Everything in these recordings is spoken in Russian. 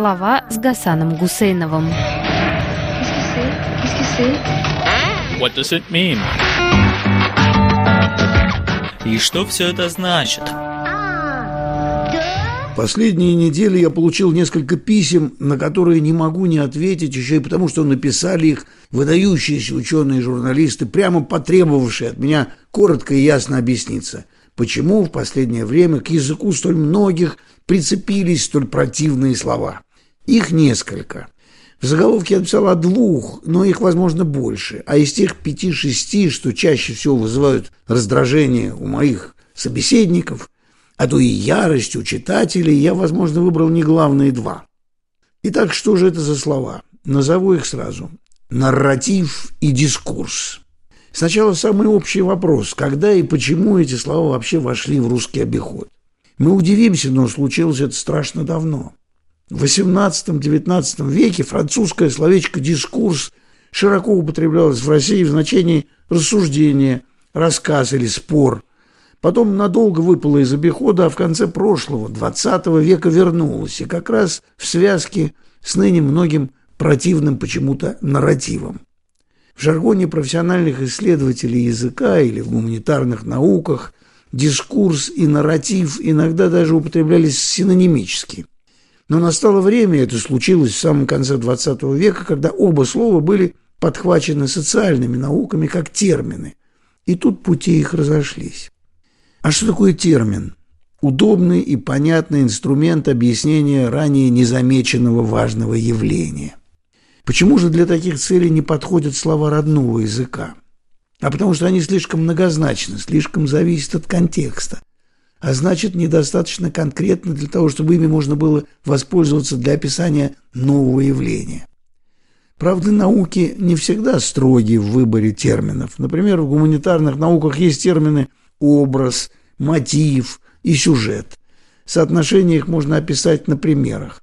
Слова с Гасаном Гусейновым. What does it mean? И что все это значит? Последние недели я получил несколько писем, на которые не могу не ответить, еще и потому, что написали их выдающиеся ученые и журналисты, прямо потребовавшие от меня коротко и ясно объясниться, почему в последнее время к языку столь многих прицепились столь противные слова. Их несколько. В заголовке я написал о двух, но их, возможно, больше. А из тех пяти-шести, что чаще всего вызывают раздражение у моих собеседников – а то и ярость у читателей, я, возможно, выбрал не главные два. Итак, что же это за слова? Назову их сразу. Нарратив и дискурс. Сначала самый общий вопрос, когда и почему эти слова вообще вошли в русский обиход. Мы удивимся, но случилось это страшно давно. В XVIII-XIX веке французское словечко «дискурс» широко употреблялось в России в значении рассуждения, рассказ или спор – Потом надолго выпала из обихода, а в конце прошлого, 20 века вернулась. И как раз в связке с ныне многим противным почему-то нарративом. В жаргоне профессиональных исследователей языка или в гуманитарных науках дискурс и нарратив иногда даже употреблялись синонимически. Но настало время, это случилось в самом конце XX века, когда оба слова были подхвачены социальными науками как термины. И тут пути их разошлись. А что такое термин? Удобный и понятный инструмент объяснения ранее незамеченного важного явления. Почему же для таких целей не подходят слова родного языка? А потому что они слишком многозначны, слишком зависят от контекста. А значит, недостаточно конкретны для того, чтобы ими можно было воспользоваться для описания нового явления. Правда, науки не всегда строги в выборе терминов. Например, в гуманитарных науках есть термины образ, мотив и сюжет. Соотношение их можно описать на примерах.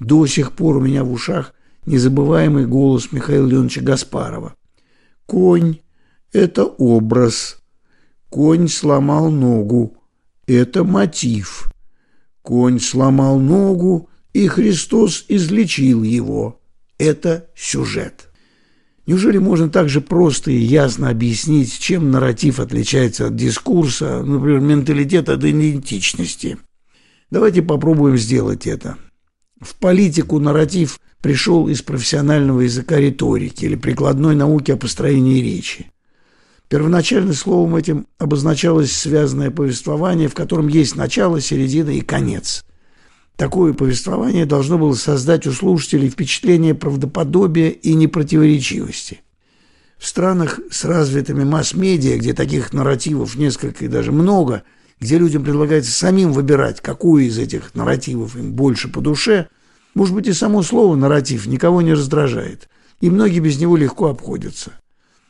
До сих пор у меня в ушах незабываемый голос Михаила Леоновича Гаспарова. «Конь – это образ. Конь сломал ногу. Это мотив. Конь сломал ногу, и Христос излечил его. Это сюжет». Неужели можно так же просто и ясно объяснить, чем нарратив отличается от дискурса, например, менталитет от идентичности? Давайте попробуем сделать это. В политику нарратив пришел из профессионального языка риторики или прикладной науки о построении речи. Первоначально словом этим обозначалось связанное повествование, в котором есть начало, середина и конец – Такое повествование должно было создать у слушателей впечатление правдоподобия и непротиворечивости. В странах с развитыми масс-медиа, где таких нарративов несколько и даже много, где людям предлагается самим выбирать, какой из этих нарративов им больше по душе, может быть, и само слово «нарратив» никого не раздражает, и многие без него легко обходятся.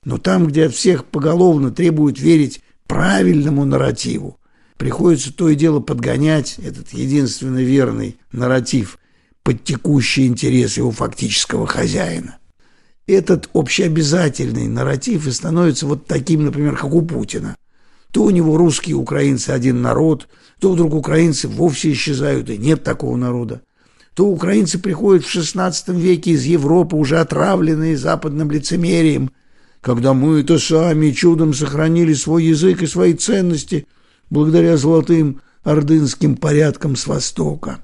Но там, где от всех поголовно требуют верить правильному нарративу, Приходится то и дело подгонять этот единственно верный нарратив под текущий интерес его фактического хозяина. Этот общеобязательный нарратив и становится вот таким, например, как у Путина. То у него русские и украинцы один народ, то вдруг украинцы вовсе исчезают, и нет такого народа. То украинцы приходят в XVI веке из Европы, уже отравленные западным лицемерием, когда мы-то сами чудом сохранили свой язык и свои ценности – благодаря золотым ордынским порядкам с Востока.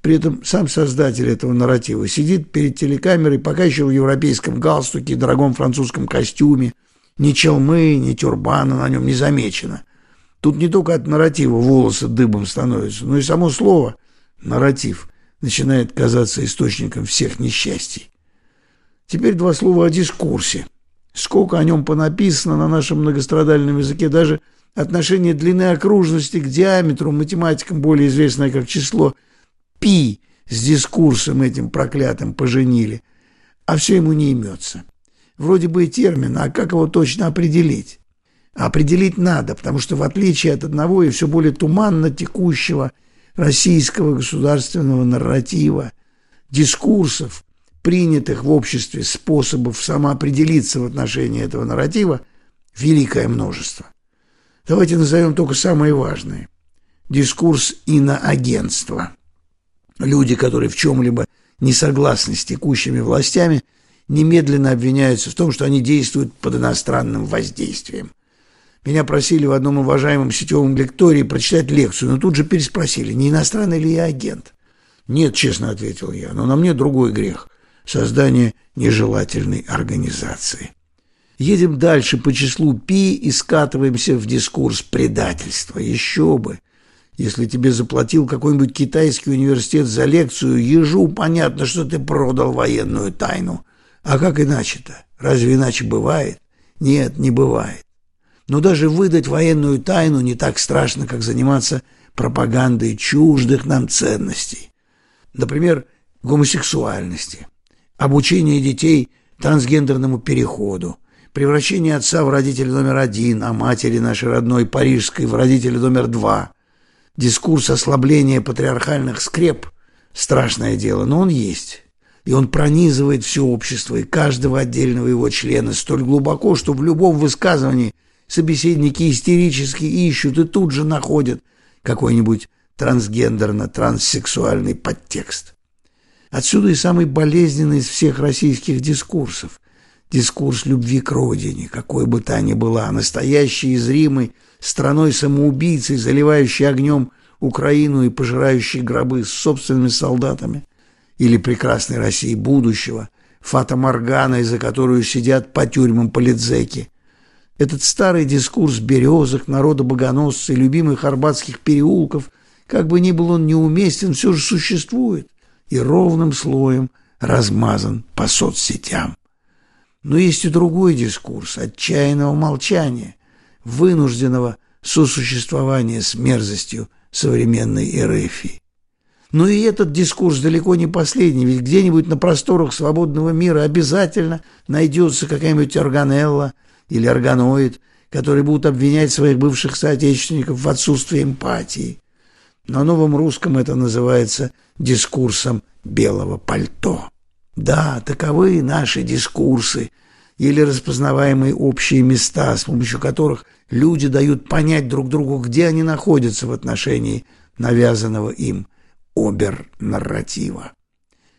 При этом сам создатель этого нарратива сидит перед телекамерой, пока еще в европейском галстуке и дорогом французском костюме. Ни челмы, ни тюрбана на нем не замечено. Тут не только от нарратива волосы дыбом становятся, но и само слово «нарратив» начинает казаться источником всех несчастий. Теперь два слова о дискурсе. Сколько о нем понаписано на нашем многострадальном языке, даже отношение длины окружности к диаметру, математикам более известное как число пи с дискурсом этим проклятым поженили, а все ему не имется. Вроде бы и термин, а как его точно определить? Определить надо, потому что в отличие от одного и все более туманно текущего российского государственного нарратива, дискурсов, принятых в обществе способов самоопределиться в отношении этого нарратива, великое множество. Давайте назовем только самые важные. Дискурс иноагентства. Люди, которые в чем-либо не согласны с текущими властями, немедленно обвиняются в том, что они действуют под иностранным воздействием. Меня просили в одном уважаемом сетевом лектории прочитать лекцию, но тут же переспросили, не иностранный ли я агент. «Нет», — честно ответил я, — «но на мне другой грех — создание нежелательной организации». Едем дальше по числу пи и скатываемся в дискурс предательства. Еще бы! Если тебе заплатил какой-нибудь китайский университет за лекцию, ежу понятно, что ты продал военную тайну. А как иначе-то? Разве иначе бывает? Нет, не бывает. Но даже выдать военную тайну не так страшно, как заниматься пропагандой чуждых нам ценностей. Например, гомосексуальности, обучение детей трансгендерному переходу, превращение отца в родителя номер один, а матери нашей родной парижской в родителя номер два. Дискурс ослабления патриархальных скреп – страшное дело, но он есть. И он пронизывает все общество и каждого отдельного его члена столь глубоко, что в любом высказывании собеседники истерически ищут и тут же находят какой-нибудь трансгендерно-транссексуальный подтекст. Отсюда и самый болезненный из всех российских дискурсов. Дискурс любви к родине, какой бы та ни была, настоящей и зримой, страной-самоубийцей, заливающей огнем Украину и пожирающей гробы с собственными солдатами, или прекрасной России будущего, Фата Моргана, из-за которую сидят по тюрьмам политзеки. Этот старый дискурс березок, народа богоносца и любимых арбатских переулков, как бы ни был он неуместен, все же существует и ровным слоем размазан по соцсетям. Но есть и другой дискурс отчаянного молчания, вынужденного сосуществования с мерзостью современной эрефии. Но и этот дискурс далеко не последний, ведь где-нибудь на просторах свободного мира обязательно найдется какая-нибудь органелла или органоид, которые будут обвинять своих бывших соотечественников в отсутствии эмпатии. На новом русском это называется дискурсом белого пальто. Да, таковы наши дискурсы, или распознаваемые общие места, с помощью которых люди дают понять друг другу, где они находятся в отношении навязанного им обер-нарратива.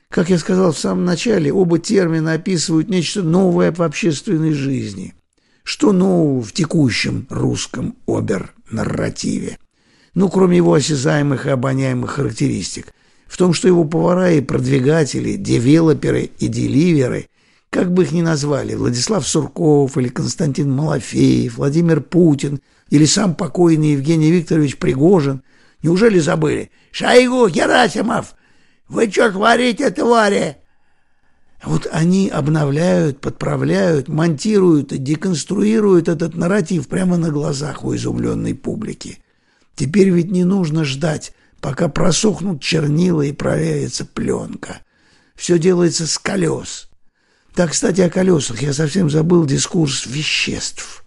Как я сказал в самом начале, оба термина описывают нечто новое в общественной жизни. Что нового в текущем русском обер-нарративе? Ну, кроме его осязаемых и обоняемых характеристик – в том, что его повара и продвигатели, девелоперы и деливеры, как бы их ни назвали, Владислав Сурков или Константин Малафеев, Владимир Путин или сам покойный Евгений Викторович Пригожин, неужели забыли? «Шойгу, Герасимов! Вы что творите, твари?» Вот они обновляют, подправляют, монтируют и деконструируют этот нарратив прямо на глазах у изумленной публики. Теперь ведь не нужно ждать, пока просохнут чернила и проявится пленка. Все делается с колес. Так, кстати, о колесах я совсем забыл дискурс веществ.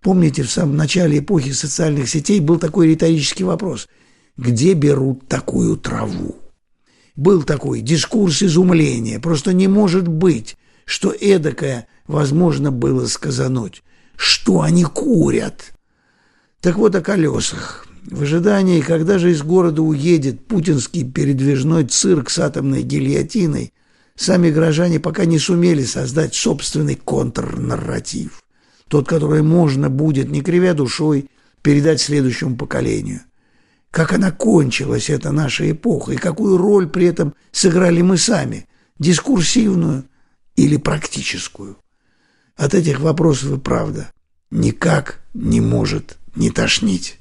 Помните, в самом начале эпохи социальных сетей был такой риторический вопрос. Где берут такую траву? Был такой дискурс изумления. Просто не может быть, что эдакое возможно было сказануть. Что они курят? Так вот о колесах. В ожидании, когда же из города уедет путинский передвижной цирк с атомной гильотиной, сами горожане пока не сумели создать собственный контрнарратив. Тот, который можно будет, не кривя душой, передать следующему поколению. Как она кончилась, эта наша эпоха, и какую роль при этом сыграли мы сами, дискурсивную или практическую. От этих вопросов и правда никак не может не тошнить.